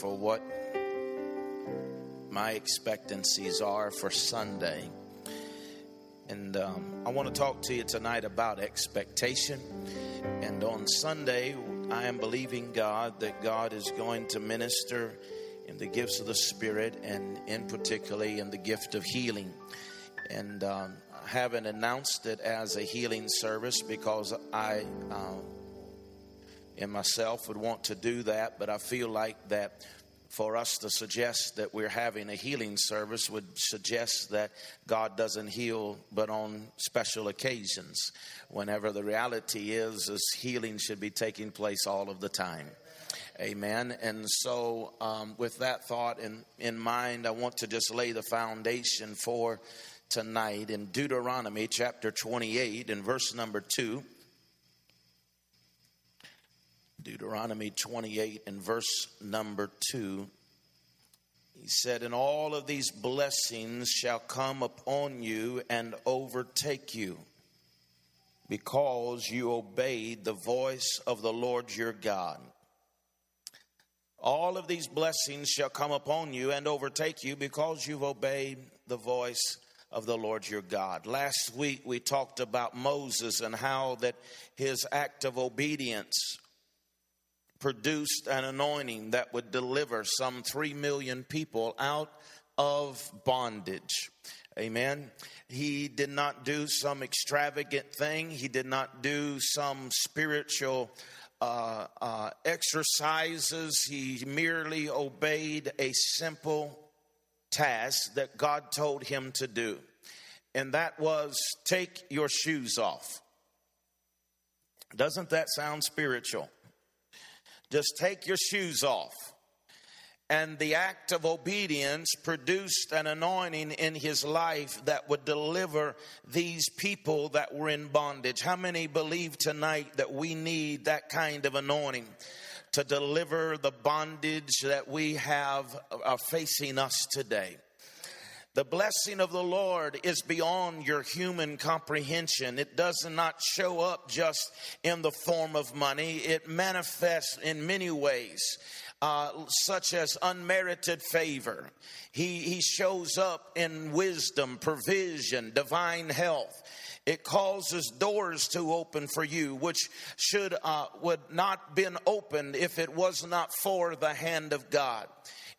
for what my expectancies are for Sunday. And um, I want to talk to you tonight about expectation. And on Sunday, I am believing God that God is going to minister in the gifts of the Spirit and, in particularly, in the gift of healing. And um, I haven't announced it as a healing service because I, uh, in myself, would want to do that, but I feel like that for us to suggest that we're having a healing service would suggest that God doesn't heal but on special occasions. Whenever the reality is, is healing should be taking place all of the time. Amen. And so, um, with that thought in, in mind, I want to just lay the foundation for tonight in Deuteronomy chapter 28 and verse number 2. Deuteronomy 28 and verse number 2. He said, And all of these blessings shall come upon you and overtake you, because you obeyed the voice of the Lord your God. All of these blessings shall come upon you and overtake you because you've obeyed the voice of the Lord your God. Last week we talked about Moses and how that his act of obedience produced an anointing that would deliver some 3 million people out of bondage. Amen. He did not do some extravagant thing. He did not do some spiritual uh, uh, exercises. He merely obeyed a simple task that God told him to do. And that was take your shoes off. Doesn't that sound spiritual? Just take your shoes off. And the act of obedience produced an anointing in his life that would deliver these people that were in bondage. How many believe tonight that we need that kind of anointing? To deliver the bondage that we have are facing us today. The blessing of the Lord is beyond your human comprehension. It does not show up just in the form of money, it manifests in many ways. Uh, such as unmerited favor. He, he shows up in wisdom, provision, divine health. It causes doors to open for you, which should uh, would not been opened if it was not for the hand of God.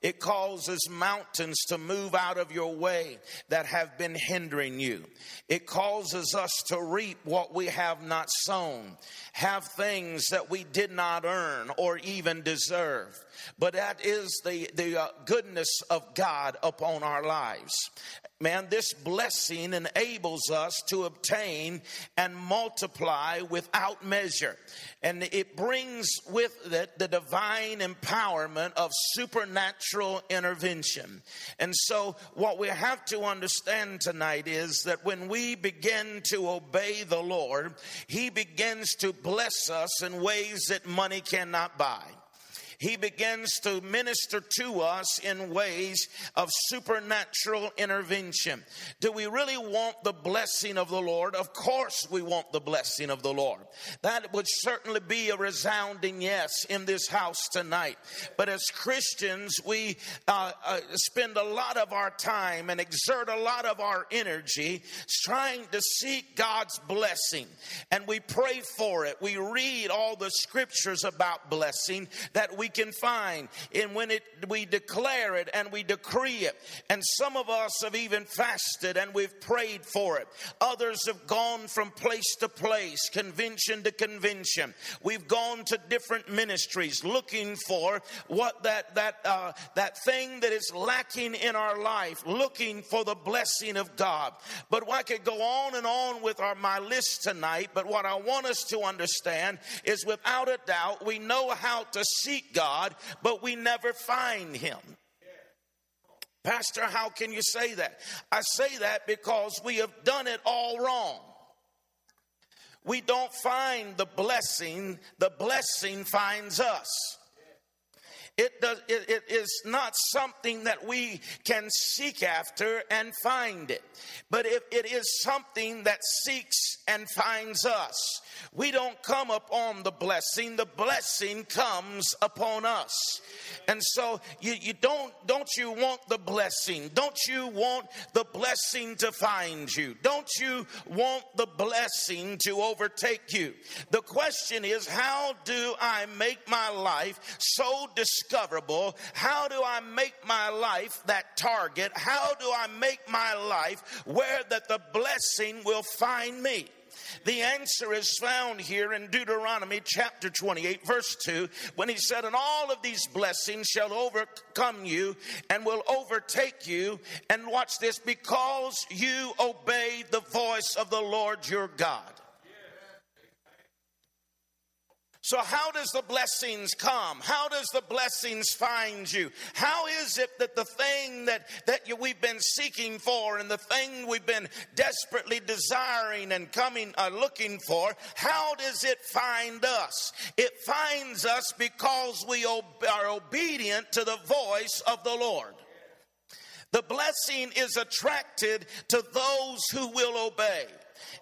It causes mountains to move out of your way that have been hindering you. It causes us to reap what we have not sown, have things that we did not earn or even deserve. But that is the, the uh, goodness of God upon our lives. Man, this blessing enables us to obtain and multiply without measure. And it brings with it the divine empowerment of supernatural intervention. And so, what we have to understand tonight is that when we begin to obey the Lord, He begins to bless us in ways that money cannot buy he begins to minister to us in ways of supernatural intervention. Do we really want the blessing of the Lord? Of course, we want the blessing of the Lord. That would certainly be a resounding yes in this house tonight. But as Christians, we uh, uh, spend a lot of our time and exert a lot of our energy trying to seek God's blessing. And we pray for it. We read all the scriptures about blessing that we can find in when it we declare it and we decree it. And some of us have even fasted and we've prayed for it. Others have gone from place to place, convention to convention. We've gone to different ministries looking for what that that uh, that thing that is lacking in our life, looking for the blessing of God. But I could go on and on with our my list tonight. But what I want us to understand is, without a doubt, we know how to seek God God, but we never find him. Pastor, how can you say that? I say that because we have done it all wrong. We don't find the blessing, the blessing finds us. It, does, it, it is not something that we can seek after and find it, but if it is something that seeks and finds us. We don't come upon the blessing, the blessing comes upon us. And so you, you don't don't you want the blessing? Don't you want the blessing to find you? Don't you want the blessing to overtake you? The question is, how do I make my life so discoverable? How do I make my life that target? How do I make my life where that the blessing will find me? The answer is found here in Deuteronomy chapter 28, verse 2, when he said, And all of these blessings shall overcome you and will overtake you. And watch this, because you obey the voice of the Lord your God. So, how does the blessings come? How does the blessings find you? How is it that the thing that, that you, we've been seeking for and the thing we've been desperately desiring and coming, uh, looking for, how does it find us? It finds us because we ob- are obedient to the voice of the Lord. The blessing is attracted to those who will obey.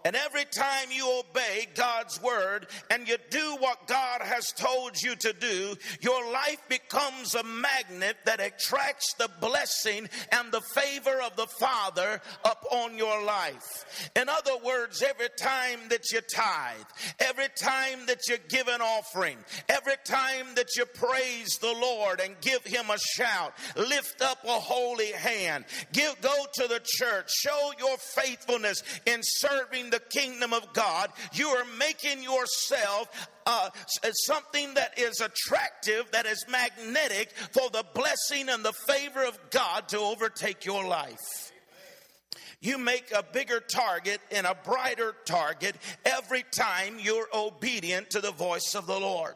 And every time you obey God's word and you do what God has told you to do, your life becomes a magnet that attracts the blessing and the favor of the Father upon your life. In other words, every time that you tithe, every time that you give an offering, every time that you praise the Lord and give him a shout, lift up a holy hand, give, go to the church, show your faithfulness in serving the kingdom of God, you are making yourself uh, something that is attractive, that is magnetic for the blessing and the favor of God to overtake your life. You make a bigger target and a brighter target every time you're obedient to the voice of the Lord.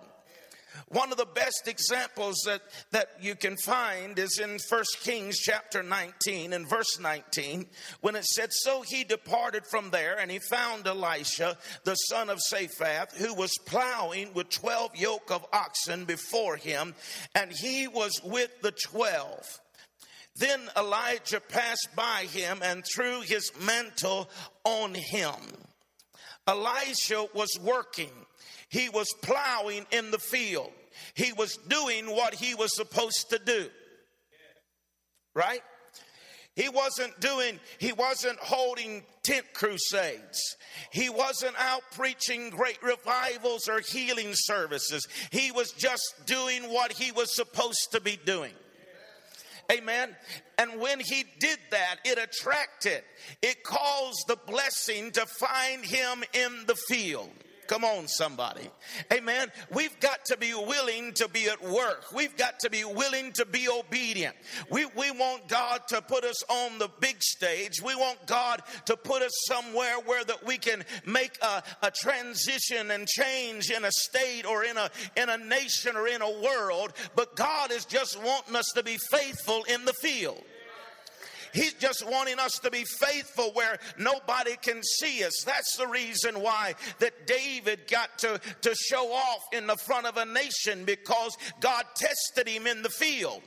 One of the best examples that, that you can find is in 1 Kings chapter 19 and verse 19, when it said, So he departed from there, and he found Elisha, the son of Shaphat, who was plowing with 12 yoke of oxen before him, and he was with the 12. Then Elijah passed by him and threw his mantle on him. Elisha was working he was plowing in the field. He was doing what he was supposed to do. Right? He wasn't doing, he wasn't holding tent crusades. He wasn't out preaching great revivals or healing services. He was just doing what he was supposed to be doing. Amen. And when he did that, it attracted, it caused the blessing to find him in the field. Come on, somebody. Amen. We've got to be willing to be at work. We've got to be willing to be obedient. We, we want God to put us on the big stage. We want God to put us somewhere where that we can make a, a transition and change in a state or in a, in a nation or in a world. But God is just wanting us to be faithful in the field. He's just wanting us to be faithful where nobody can see us. That's the reason why that David got to, to show off in the front of a nation because God tested him in the field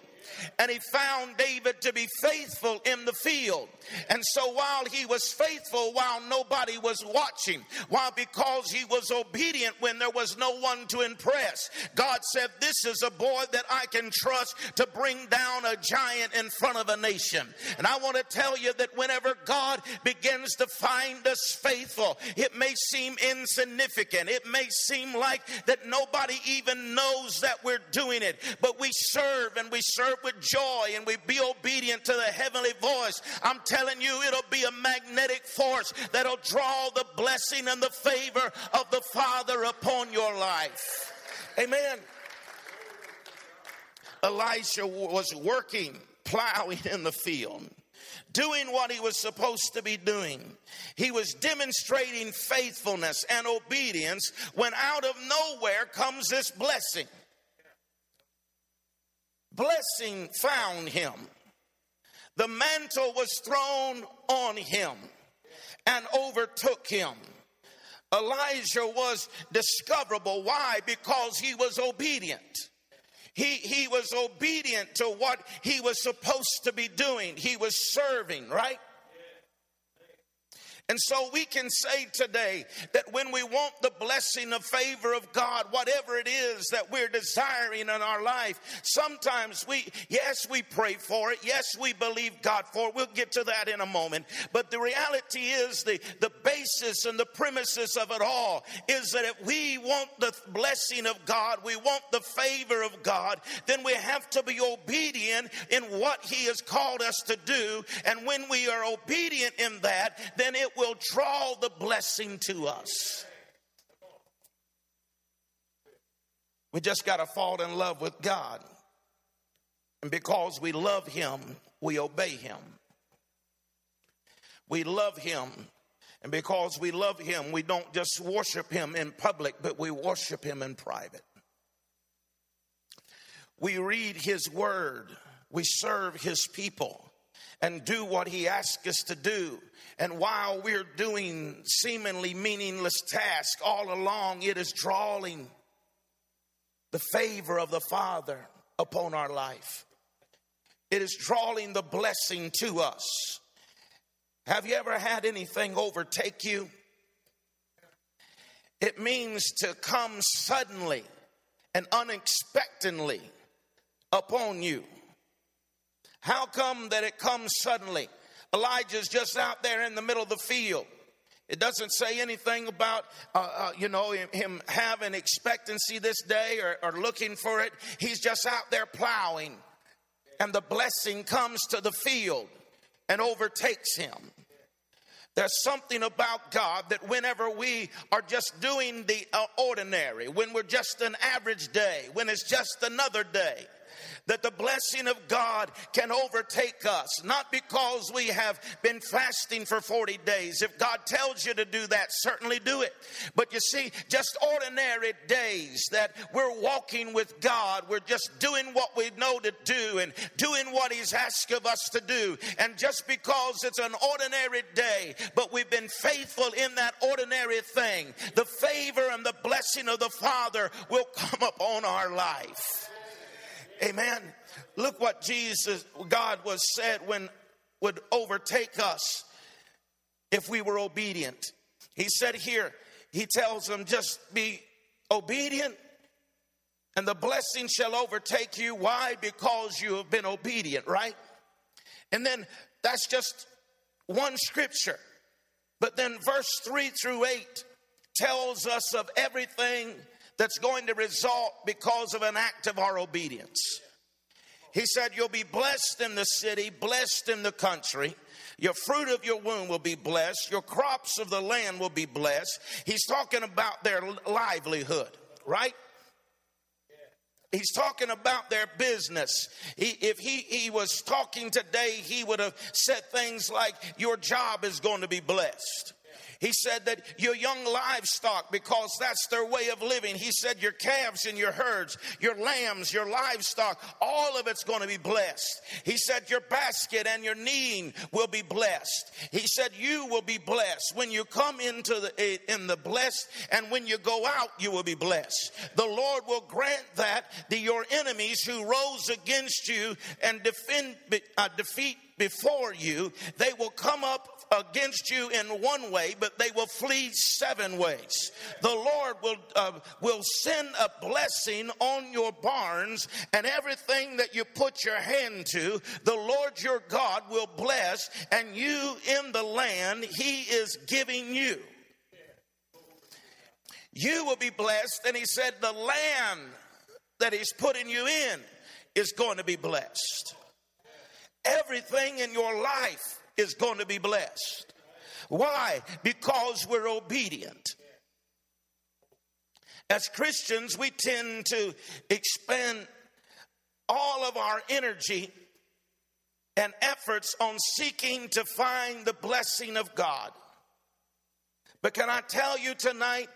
and he found David to be faithful in the field. And so while he was faithful, while nobody was watching, while because he was obedient when there was no one to impress, God said, This is a boy that I can trust to bring down a giant in front of a nation. And I want to tell you that whenever God begins to find us faithful, it may seem insignificant. It may seem like that nobody even knows that we're doing it, but we serve and we serve with joy and we be obedient to the heavenly voice, I'm telling you, it'll be a magnetic force that'll draw the blessing and the favor of the Father upon your life. Amen. Elisha was working, plowing in the field, doing what he was supposed to be doing. He was demonstrating faithfulness and obedience when out of nowhere comes this blessing blessing found him. The mantle was thrown on him and overtook him. Elijah was discoverable. Why? Because he was obedient. He, he was obedient to what he was supposed to be doing. He was serving, right? And so we can say today that when we want the blessing of favor of God, whatever it is that we're desiring in our life, sometimes we, yes, we pray for it. Yes, we believe God for it. We'll get to that in a moment. But the reality is the, the basis and the premises of it all is that if we want the blessing of God, we want the favor of God, then we have to be obedient in what He has called us to do. And when we are obedient in that, then it will draw the blessing to us. We just got to fall in love with God. And because we love Him, we obey Him. We love Him. And because we love Him, we don't just worship Him in public, but we worship Him in private. We read His Word, we serve His people, and do what He asks us to do. And while we're doing seemingly meaningless tasks, all along it is drawing the favor of the Father upon our life. It is drawing the blessing to us. Have you ever had anything overtake you? It means to come suddenly and unexpectedly upon you. How come that it comes suddenly? Elijah's just out there in the middle of the field. It doesn't say anything about, uh, uh, you know, him having expectancy this day or, or looking for it. He's just out there plowing, and the blessing comes to the field and overtakes him. There's something about God that whenever we are just doing the uh, ordinary, when we're just an average day, when it's just another day, that the blessing of God can overtake us, not because we have been fasting for 40 days. If God tells you to do that, certainly do it. But you see, just ordinary days that we're walking with God, we're just doing what we know to do and doing what He's asked of us to do. And just because it's an ordinary day, but we've been faithful in that ordinary thing, the favor and the blessing of the Father will come upon our life. Amen. Look what Jesus, God was said when would overtake us if we were obedient. He said here, he tells them, just be obedient and the blessing shall overtake you. Why? Because you have been obedient, right? And then that's just one scripture. But then verse 3 through 8 tells us of everything that's going to result because of an act of our obedience. He said, You'll be blessed in the city, blessed in the country. Your fruit of your womb will be blessed. Your crops of the land will be blessed. He's talking about their livelihood, right? He's talking about their business. He, if he, he was talking today, he would have said things like, Your job is going to be blessed. He said that your young livestock, because that's their way of living. He said your calves and your herds, your lambs, your livestock, all of it's going to be blessed. He said your basket and your kneading will be blessed. He said you will be blessed when you come into the in the blessed, and when you go out, you will be blessed. The Lord will grant that to your enemies who rose against you and defend, uh, defeat before you, they will come up against you in one way, but they will flee seven ways. The Lord will uh, will send a blessing on your barns and everything that you put your hand to. The Lord your God will bless, and you in the land He is giving you. You will be blessed, and He said, the land that He's putting you in is going to be blessed. Everything in your life is going to be blessed. Why? Because we're obedient. As Christians, we tend to expend all of our energy and efforts on seeking to find the blessing of God. But can I tell you tonight,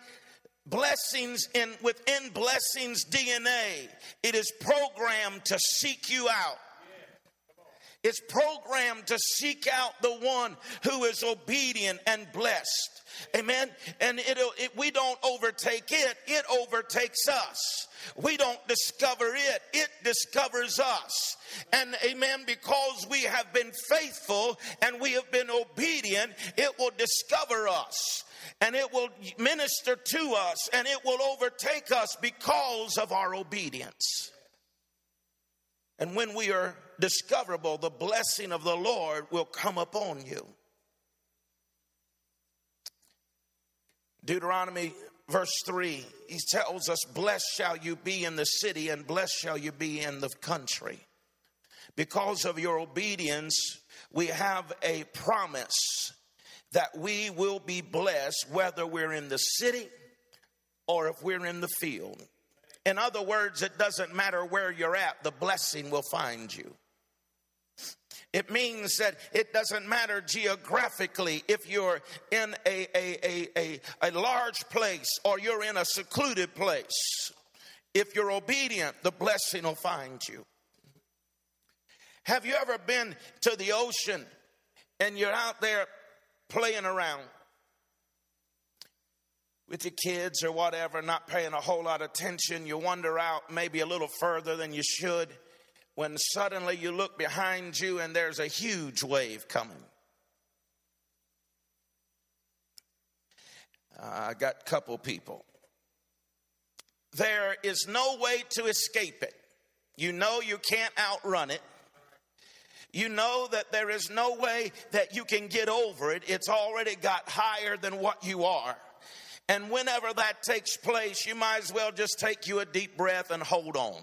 blessings in within blessings DNA, it is programmed to seek you out It's programmed to seek out the one who is obedient and blessed. Amen. And it, we don't overtake it, it overtakes us. We don't discover it, it discovers us. And amen, because we have been faithful and we have been obedient, it will discover us and it will minister to us and it will overtake us because of our obedience. And when we are discoverable, the blessing of the Lord will come upon you. Deuteronomy verse 3, he tells us, Blessed shall you be in the city, and blessed shall you be in the country. Because of your obedience, we have a promise that we will be blessed whether we're in the city or if we're in the field. In other words, it doesn't matter where you're at, the blessing will find you. It means that it doesn't matter geographically if you're in a, a, a, a, large place or you're in a secluded place. If you're obedient, the blessing will find you. Have you ever been to the ocean and you're out there playing around? with your kids or whatever, not paying a whole lot of attention. You wander out maybe a little further than you should when suddenly you look behind you and there's a huge wave coming. Uh, I got a couple people. There is no way to escape it. You know you can't outrun it. You know that there is no way that you can get over it. It's already got higher than what you are. And whenever that takes place, you might as well just take you a deep breath and hold on.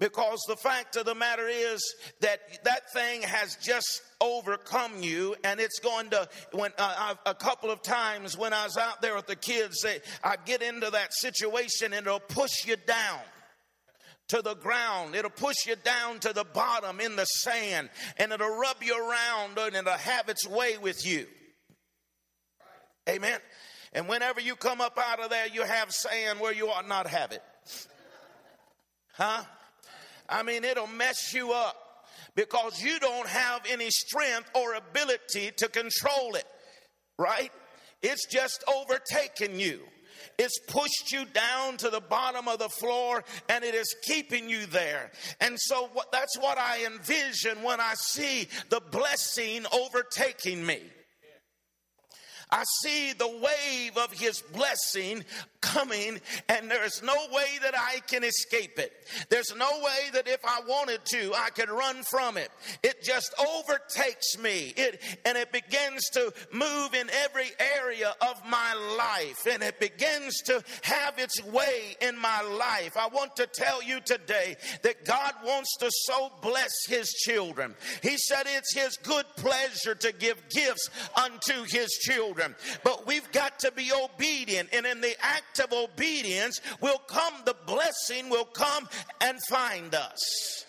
Because the fact of the matter is that that thing has just overcome you and it's going to when uh, a couple of times when i was out there with the kids they, i get into that situation and it'll push you down to the ground. It'll push you down to the bottom in the sand and it'll rub you around and it'll have its way with you. Amen. And whenever you come up out of there, you have sand where you ought not have it. Huh? I mean, it'll mess you up because you don't have any strength or ability to control it, right? It's just overtaken you. It's pushed you down to the bottom of the floor and it is keeping you there. And so what, that's what I envision when I see the blessing overtaking me. I see the wave of his blessing coming, and there's no way that I can escape it. There's no way that if I wanted to, I could run from it. It just overtakes me. It and it begins to move in every area of my life, and it begins to have its way in my life. I want to tell you today that God wants to so bless his children. He said it's his good pleasure to give gifts unto his children. But we've got to be obedient, and in the act of obedience will come, the blessing will come and find us.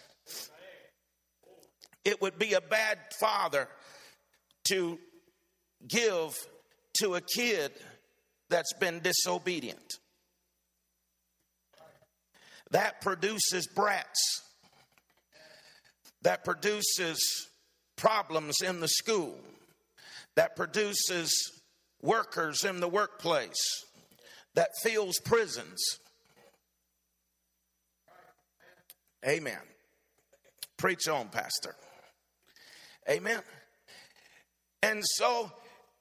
It would be a bad father to give to a kid that's been disobedient. That produces brats. That produces problems in the school. That produces workers in the workplace that fills prisons. Amen. Preach on, Pastor. Amen. And so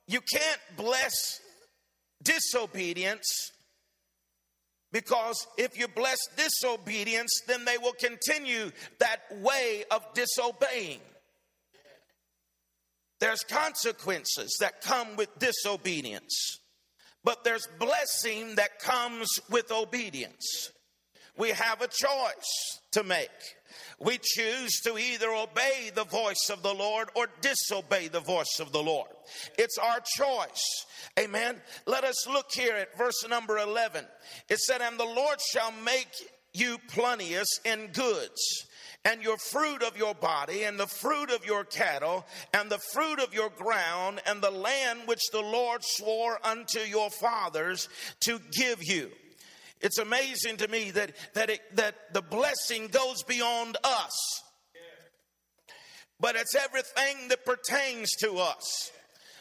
you can't bless disobedience because if you bless disobedience, then they will continue that way of disobeying. There's consequences that come with disobedience. But there's blessing that comes with obedience. We have a choice to make. We choose to either obey the voice of the Lord or disobey the voice of the Lord. It's our choice. Amen. Let us look here at verse number 11. It said, And the Lord shall make you plenteous in goods and your fruit of your body, and the fruit of your cattle, and the fruit of your ground, and the land which the Lord swore unto your fathers to give you. It's amazing to me that, that, it, that the blessing goes beyond us. but it's everything that pertains to us.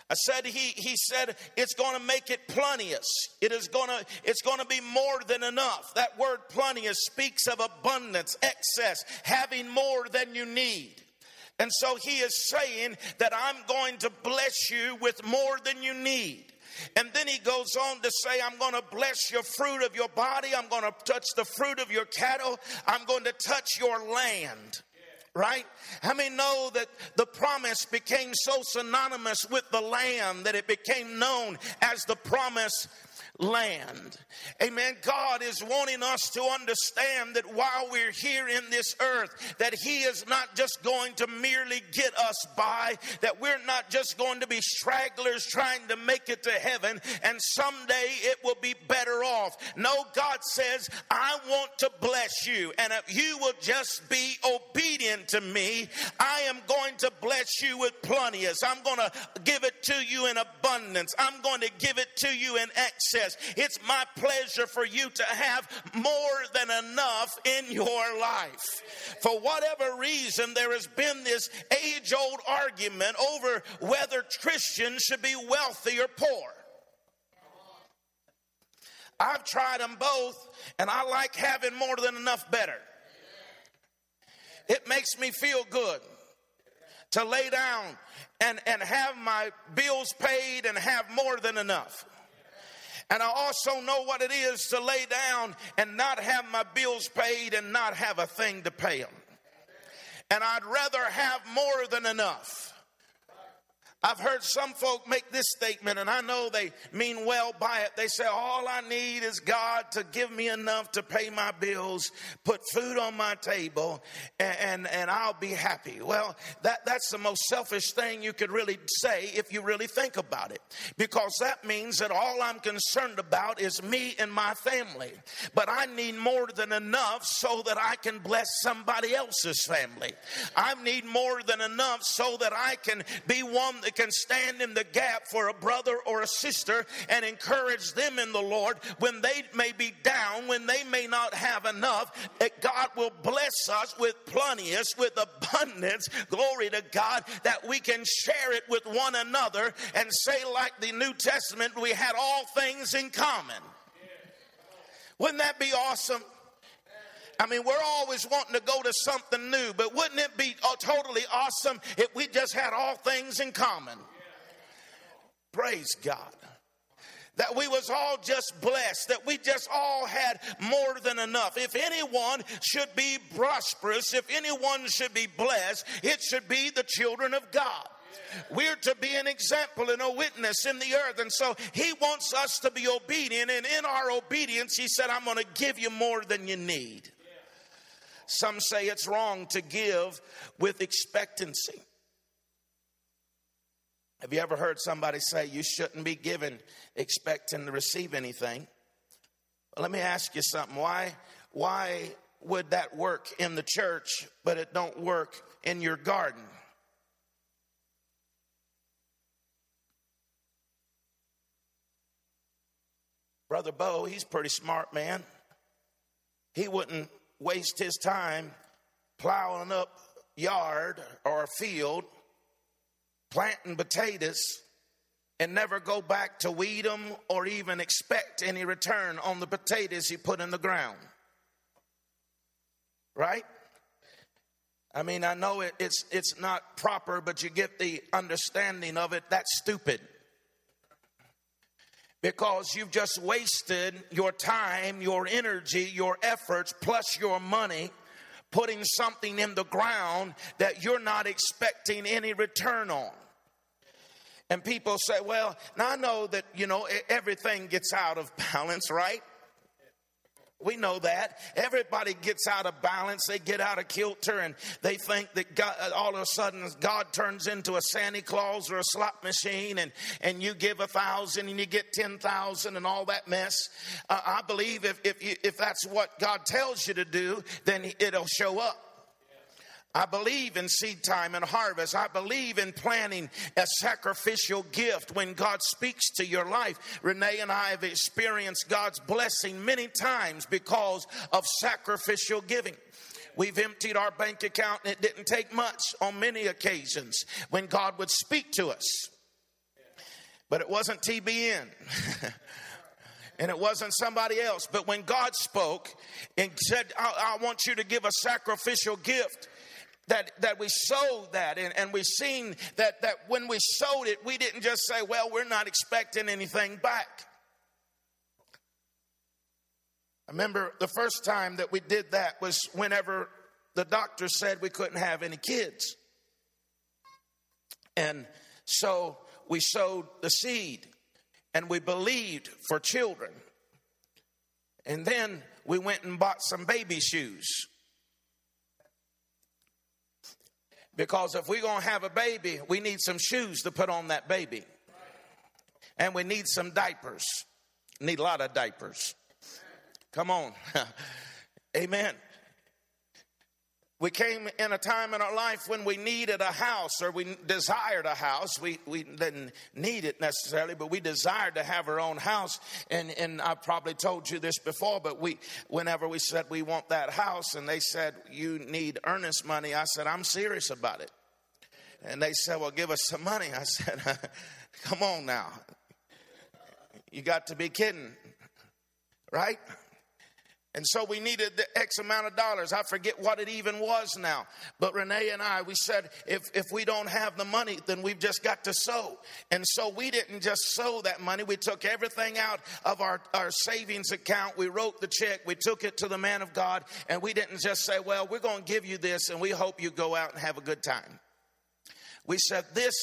I said he he said it's going to make it plenteous. It is going to it's going to be more than enough. That word plenteous speaks of abundance, excess, having more than you need. And so he is saying that I'm going to bless you with more than you need. And then he goes on to say, I'm going to bless your fruit of your body. I'm going to touch the fruit of your cattle. I'm going to touch your land right? How many know that the promise became so synonymous with the land that it became known as the promise land. Amen. God is wanting us to understand that while we're here in this earth, that He is not just going to merely get us by, that we're not just going to be stragglers trying to make it to heaven and someday it will be better off. No, God says, I want to bless you. And if you will just be obedient to me, I am going to bless you with plenteous. I'm going to give it to you in abundance. I'm going to give it to you in excess says, It's my pleasure for you to have more than enough in your life. For whatever reason, there has been this age old argument over whether Christians should be wealthy or poor. I've tried them both, and I like having more than enough better. It makes me feel good to lay down and, and have my bills paid and have more than enough. And I also know what it is to lay down and not have my bills paid and not have a thing to pay them. And I'd rather have more than enough I've heard some folk make this statement, and I know they mean well by it. They say, All I need is God to give me enough to pay my bills, put food on my table, and, and, and, I'll be happy. Well, that, that's the most selfish thing you could really say if you really think about it, because that means that all I'm concerned about is me and my family. But I need more than enough so that I can bless somebody else's family. I need more than enough so that I can be one that can stand in the gap for a brother or a sister and encourage them in the Lord when they may be down, when they may not have enough, that God will bless us with plenteous, with abundance, glory to God, that we can share it with one another and say, like the New Testament, we had all things in common. Wouldn't that be awesome? I mean, we're always wanting to go to something new, but wouldn't it be uh, totally awesome if we just had all things in common? Praise God. That we was all just blessed, that we just all had more than enough. If anyone should be prosperous, if anyone should be blessed, it should be the children of God. We're to be an example and a witness in the earth. And so he wants us to be obedient. And in our obedience, he said, I'm going to give you more than you need. Some say it's wrong to give with expectancy. Have you ever heard somebody say you shouldn't be giving expecting to receive anything? Well, let me ask you something. Why why would that work in the church but it don't work in your garden? Brother Bo, he's pretty smart man. He wouldn't waste his time plowing up yard or a field, planting potatoes, and never go back to weed them or even expect any return on the potatoes he put in the ground. Right? I mean, I know it, it's, it's not proper, but you get the understanding of it. That's stupid because you've just wasted your time, your energy, your efforts, plus your money putting something in the ground that you're not expecting any return on. And people say, well, now I know that, you know, everything gets out of balance, right? We know that. Everybody gets out of balance. They get out of kilter and they think that God, all of a sudden God turns into a Santa Claus or a slot machine and, and you give a thousand and you get 10,000 and all that mess. Uh, I believe if, if, if that's what God tells you to do, then it'll show up. I believe in seed time and harvest. I believe in planting a sacrificial gift when God speaks to your life. Renee and I have experienced God's blessing many times because of sacrificial giving. We've emptied our bank account and it didn't take much on many occasions when God would speak to us. But it wasn't TBN. and it wasn't somebody else. But when God spoke and said, I, I want you to give a sacrificial gift, that, that we sowed that and, and we've seen that, that when we sowed it, we didn't just say, well, we're not expecting anything back. I remember the first time that we did that was whenever the doctor said we couldn't have any kids. And so we sowed the seed and we believed for children. And then we went and bought some baby shoes. Because if we're going to have a baby, we need some shoes to put on that baby. And we need some diapers. Need a lot of diapers. Come on. Amen. We came in a time in our life when we needed a house or we desired a house. We, we didn't need it necessarily, but we desired to have our own house. And, and I probably told you this before, but we, whenever we said we want that house and they said, you need earnest money, I said, I'm serious about it. And they said, well, give us some money. I said, come on now. You got to be kidding, right? And so we needed the X amount of dollars. I forget what it even was now. But Renee and I, we said, if, if we don't have the money, then we've just got to sow. And so we didn't just sow that money. We took everything out of our, our savings account. We wrote the check. We took it to the man of God. And we didn't just say, well, we're going to give you this and we hope you go out and have a good time. We said, this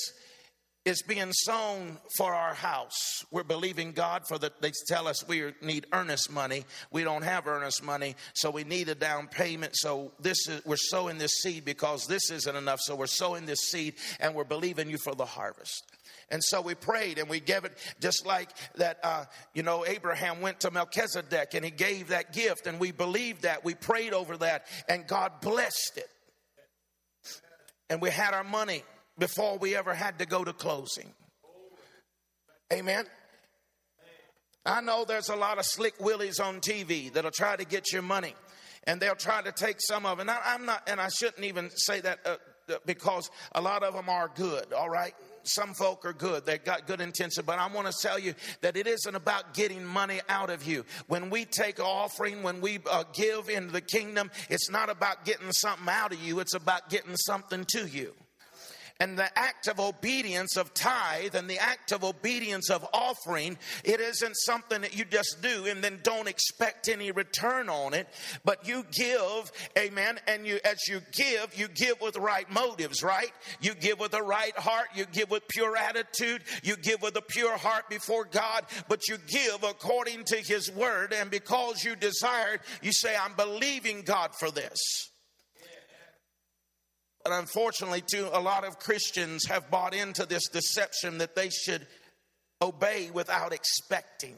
is being sown for our house. We're believing God for that. They tell us we need earnest money. We don't have earnest money, so we need a down payment. So this is we're sowing this seed because this isn't enough. So we're sowing this seed and we're believing you for the harvest. And so we prayed and we gave it just like that, uh, you know, Abraham went to Melchizedek and he gave that gift and we believed that. We prayed over that and God blessed it. And we had our money before we ever had to go to closing. Amen. I know there's a lot of slick willies on TV that'll try to get your money and they'll try to take some of it. I'm not, and I shouldn't even say that uh, because a lot of them are good, all right? Some folk are good. They've got good intention, but I want to tell you that it isn't about getting money out of you. When we take offering, when we uh, give into the kingdom, it's not about getting something out of you. It's about getting something to you. And the act of obedience of tithe and the act of obedience of offering, it isn't something that you just do and then don't expect any return on it, but you give, amen, and you as you give, you give with right motives, right? You give with a right heart, you give with pure attitude, you give with a pure heart before God, but you give according to his word, and because you desired, you say, I'm believing God for this. But unfortunately, too, a lot of Christians have bought into this deception that they should obey without expecting.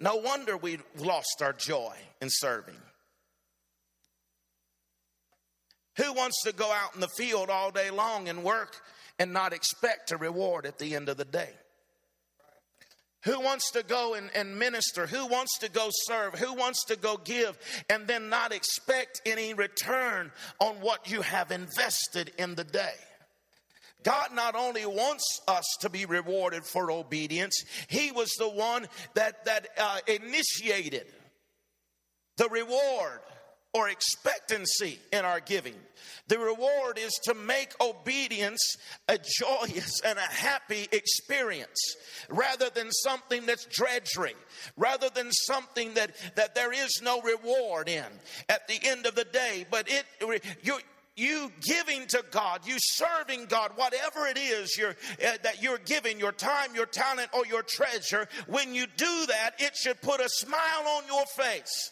No wonder we've lost our joy in serving. Who wants to go out in the field all day long and work and not expect a reward at the end of the day? Who wants to go and, and, minister? Who wants to go serve? Who wants to go give and then not expect any return on what you have invested in the day? God not only wants us to be rewarded for obedience, He was the one that, that uh, initiated the reward or expectancy in our giving. The reward is to make obedience a joyous and a happy experience rather than something that's drudgery, rather than something that, that there is no reward in at the end of the day. But it, you, you giving to God, you serving God, whatever it is you're, uh, that you're giving, your time, your talent, or your treasure, when you do that, it should put a smile on your face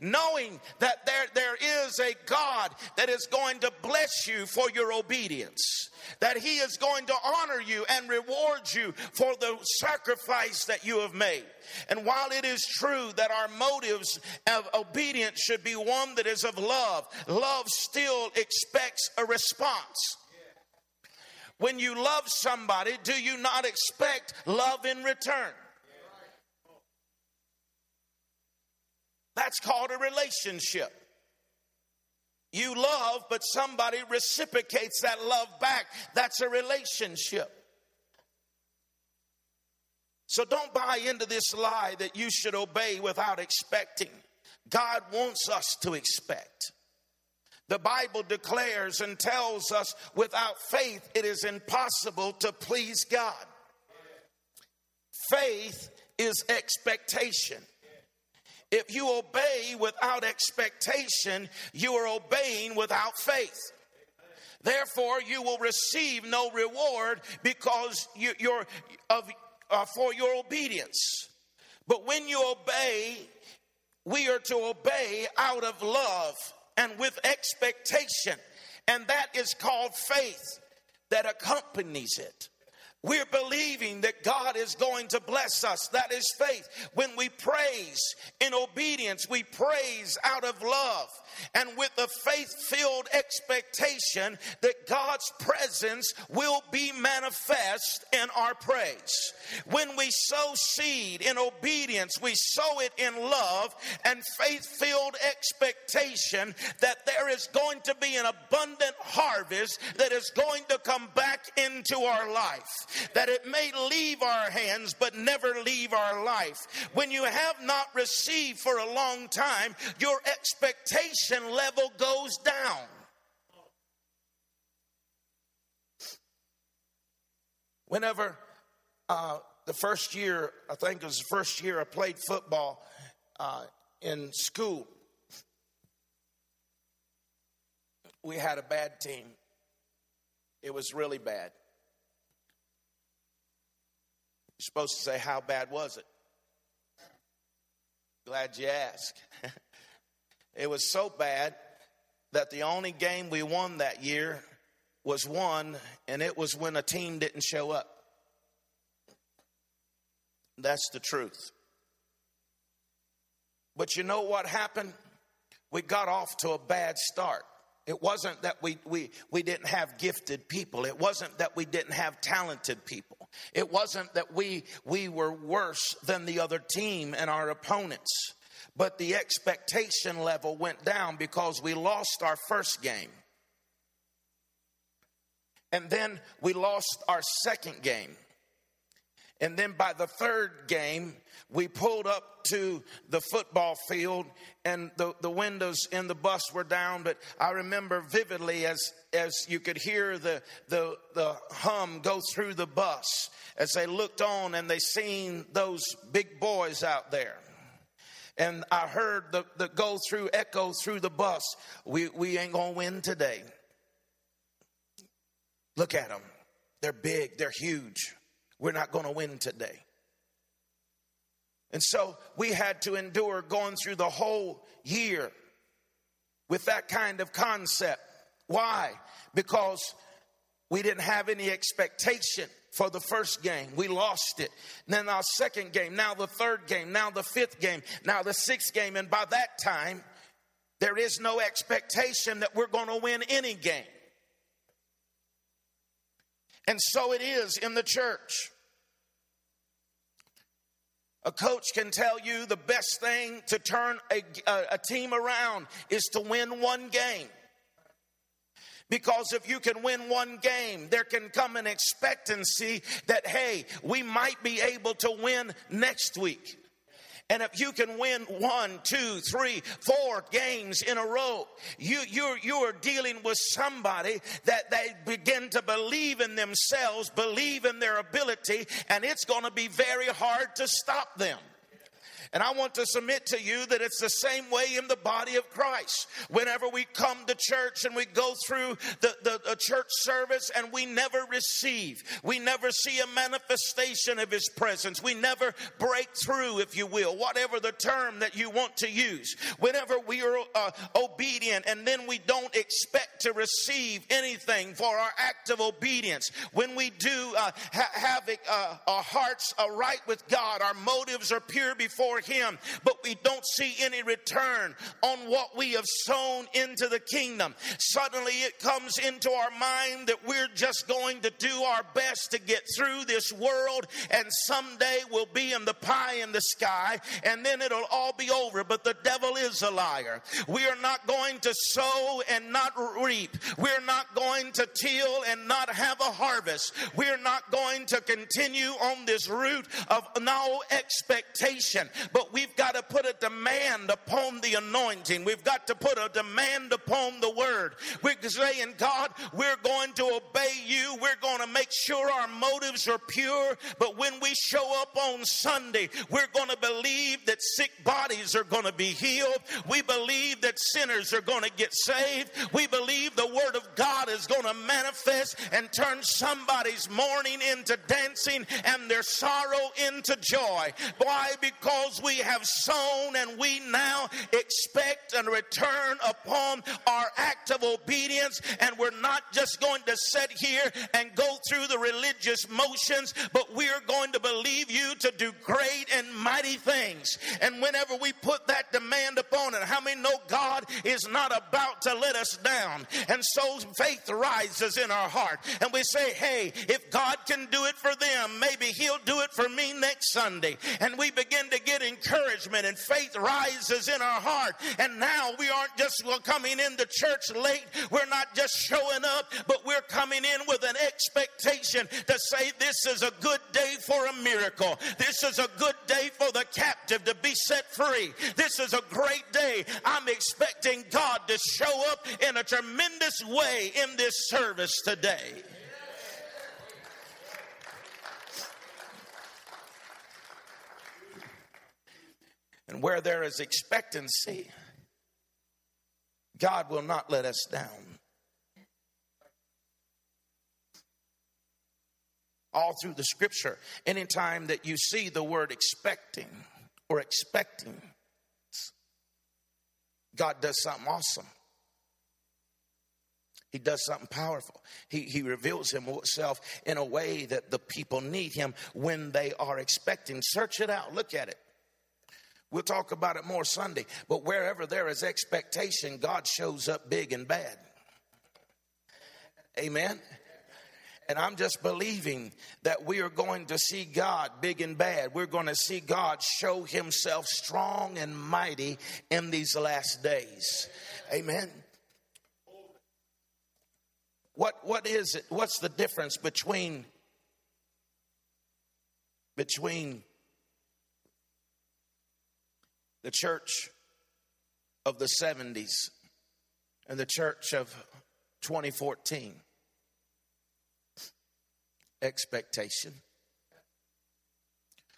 knowing that there, there is a God that is going to bless you for your obedience, that He is going to honor you and reward you for the sacrifice that you have made. And while it is true that our motives of obedience should be one that is of love, love still expects a response. When you love somebody, do you not expect love in return? That's called a relationship. You love, but somebody reciprocates that love back. That's a relationship. So don't buy into this lie that you should obey without expecting. God wants us to expect. The Bible declares and tells us without faith it is impossible to please God. Faith is expectation. If you obey without expectation, you are obeying without faith. Therefore, you will receive no reward because you, are of, uh, for your obedience. But when you obey, we are to obey out of love and with expectation, and that is called faith that accompanies it. We're believing that God is going to bless us. That is faith. When we praise in obedience, we praise out of love and with a faith filled expectation that God's presence will be manifest in our praise. When we sow seed in obedience, we sow it in love and faith filled expectation that there is going to be an abundant harvest that is going to come back into our life. That it may leave our hands but never leave our life. When you have not received for a long time, your expectation level goes down. Whenever uh, the first year, I think it was the first year I played football uh, in school, we had a bad team. It was really bad. You're supposed to say, How bad was it? Glad you asked. It was so bad that the only game we won that year was one, and it was when a team didn't show up. That's the truth. But you know what happened? We got off to a bad start. It wasn't that we, we, we didn't have gifted people. It wasn't that we didn't have talented people. It wasn't that we, we were worse than the other team and our opponents. But the expectation level went down because we lost our first game. And then we lost our second game. And then by the third game, we pulled up to the football field and the, the windows in the bus were down. But I remember vividly as, as you could hear the, the, the hum go through the bus as they looked on and they seen those big boys out there and I heard the, the go through echo through the bus. We, we ain't gonna win today. Look at them. They're big, they're huge. We're not gonna win today. And so we had to endure going through the whole year with that kind of concept. Why? Because we didn't have any expectation for the first game. We lost it. then our second game, now the third game, now the fifth game, now the sixth game. And by that time, there is no expectation that we're going to win any game. And so it is in the church. A coach can tell you the best thing to turn a, a, a team around is to win one game. Because if you can win one game, there can come an expectancy that, hey, we might be able to win next week. And if you can win one, two, three, four games in a row, you, you're, you're dealing with somebody that they begin to believe in themselves, believe in their ability, and it's going to be very hard to stop them. And I want to submit to you that it's the same way in the body of Christ. Whenever we come to church and we go through the, the, the church service and we never receive, we never see a manifestation of His presence, we never break through, if you will, whatever the term that you want to use. Whenever we are uh, obedient and then we don't expect to receive anything for our act of obedience, when we do uh, ha- have uh, our hearts right with God, our motives are pure before Him, but we don't see any return on what we have sown into the kingdom. Suddenly it comes into our mind that we're just going to do our best to get through this world and someday we'll be in the pie in the sky and then it'll all be over. But the devil is a liar. We are not going to sow and not reap. We're not going to till and not have a harvest. We're not going to continue on this route of no expectation, but we've got to put a demand upon the anointing. We've got to put a demand upon the word. We're saying, God, we're going to obey you. We're going to make sure our motives are pure. But when we show up on Sunday, we're going to believe that sick bodies are going to be healed. We believe that sinners are going to get saved. We believe the word of God is going to manifest and turn somebody's mourning into dancing and their sorrow into joy. Why? Because we have sown and we now expect a return upon our act of obedience. And we're not just going to sit here and go through the religious motions, but we are going to believe you to do great and mighty things. And whenever we put that demand upon it, how many know God is not about to let us down? And so faith rises in our heart. And we say, hey, if God can do it for them, maybe He'll do it for me next Sunday. And we begin to get encouragement and faith rises in our heart. And now we aren't just coming in into church late, we're not just showing up, but we're coming in with an expectation to say, This is a good day for a miracle. This is a good day for the captive to be set free. This is a great day. I'm expecting God to show up in a tremendous way in this service today. And where there is expectancy, God will not let us down. All through the scripture, anytime that you see the word expecting or expecting, God does something awesome. He does something powerful. He, he reveals himself in a way that the people need him when they are expecting. Search it out, look at it. We'll talk about it more Sunday. But wherever there is expectation, God shows up big and bad. Amen. And I'm just believing that we are going to see God big and bad. We're going to see God show himself strong and mighty in these last days. Amen. What what is it? What's the difference between between the church of the 70s and the church of 2014. Expectation.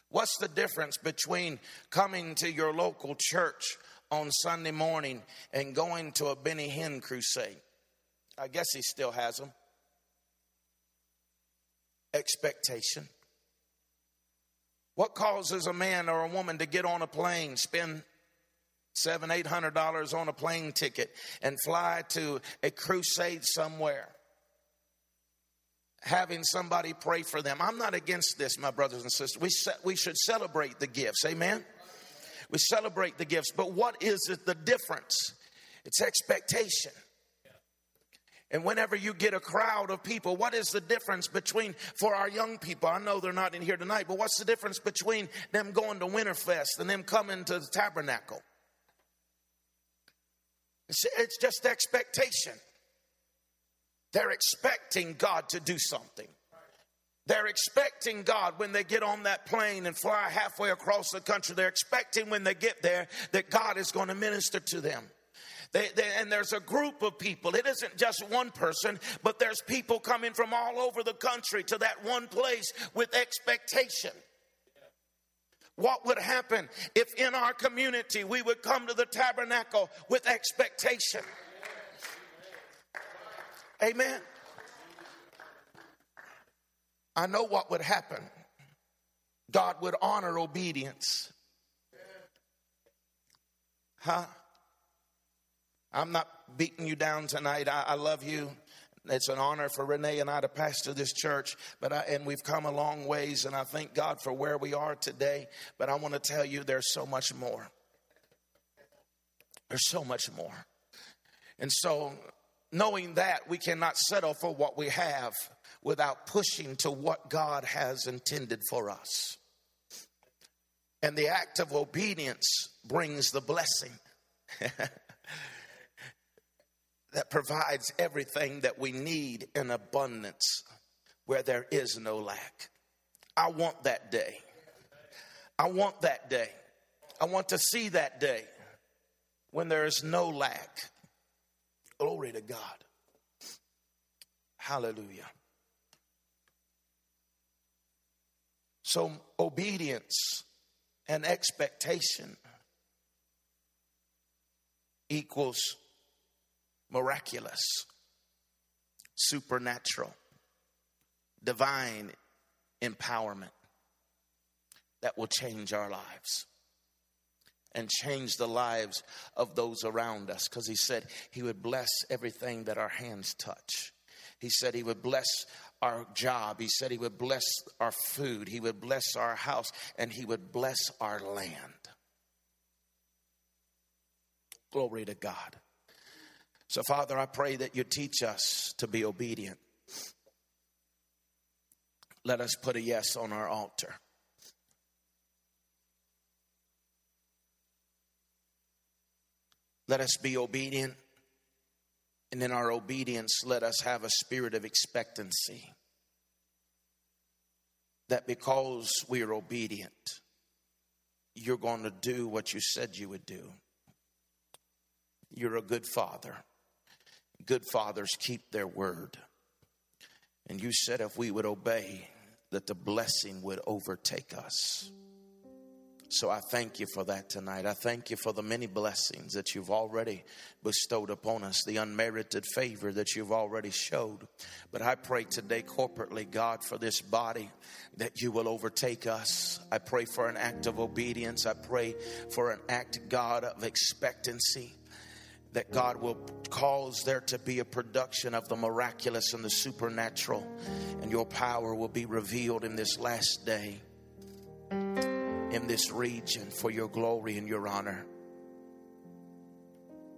What's the difference between coming to your local church on Sunday morning and going to a Benny Hinn crusade? I guess he still has them. Expectation. What causes a man or a woman to get on a plane, spend seven, eight hundred dollars on a plane ticket, and fly to a crusade somewhere? Having somebody pray for them. I'm not against this, my brothers and sisters. We, we should celebrate the gifts. Amen? We celebrate the gifts. But what is it the difference? It's expectation. And whenever you get a crowd of people, what is the difference between, for our young people, I know they're not in here tonight, but what's the difference between them going to Winterfest and them coming to the tabernacle? It's, it's just expectation. They're expecting God to do something. They're expecting God when they get on that plane and fly halfway across the country. They're expecting when they get there that God is going to minister to them. They, they, and there's a group of people. It isn't just one person, but there's people coming from all over the country to that one place with expectation. What would happen if in our community we would come to the tabernacle with expectation? Amen. I know what would happen. God would honor obedience. Huh? I'm not beating you down tonight. I, I love you. It's an honor for Renee and I to pastor this church, but I, and we've come a long ways, and I thank God for where we are today. But I want to tell you, there's so much more. There's so much more. And so, knowing that, we cannot settle for what we have without pushing to what God has intended for us. And the act of obedience brings the blessing. that provides everything that we need in abundance where there is no lack. I want that day. I want that day. I want to see that day when there is no lack. Glory to God. Hallelujah. So, obedience and expectation equals miraculous, supernatural, divine empowerment that will change our lives and change the lives of those around us. Because he said he would bless everything that our hands touch. He said he would bless our job. He said he would bless our food. He would bless our house. And he would bless our land. Glory to God. So, Father, I pray that you teach us to be obedient. Let us put a yes on our altar. Let us be obedient. And in our obedience, let us have a spirit of expectancy. That because we are obedient, you're going to do what you said you would do. You're a good father. Good fathers keep their word. And you said if we would obey, that the blessing would overtake us. So I thank you for that tonight. I thank you for the many blessings that you've already bestowed upon us, the unmerited favor that you've already showed. But I pray today corporately, God, for this body that you will overtake us. I pray for an act of obedience. I pray for an act, God, of expectancy that God will cause there to be a production of the miraculous and the supernatural, and your power will be revealed in this last day, in this region, for your glory and your honor.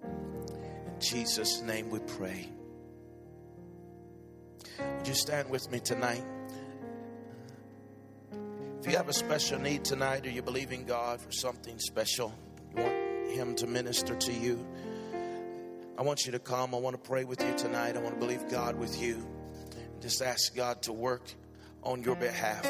In Jesus' name we pray. Would you stand with me tonight? If you have a special need tonight or you believe in God for something special, you want Him to minister to you I want you to come. I want to pray with you tonight. I want to believe God with you. Just ask God to work on your behalf.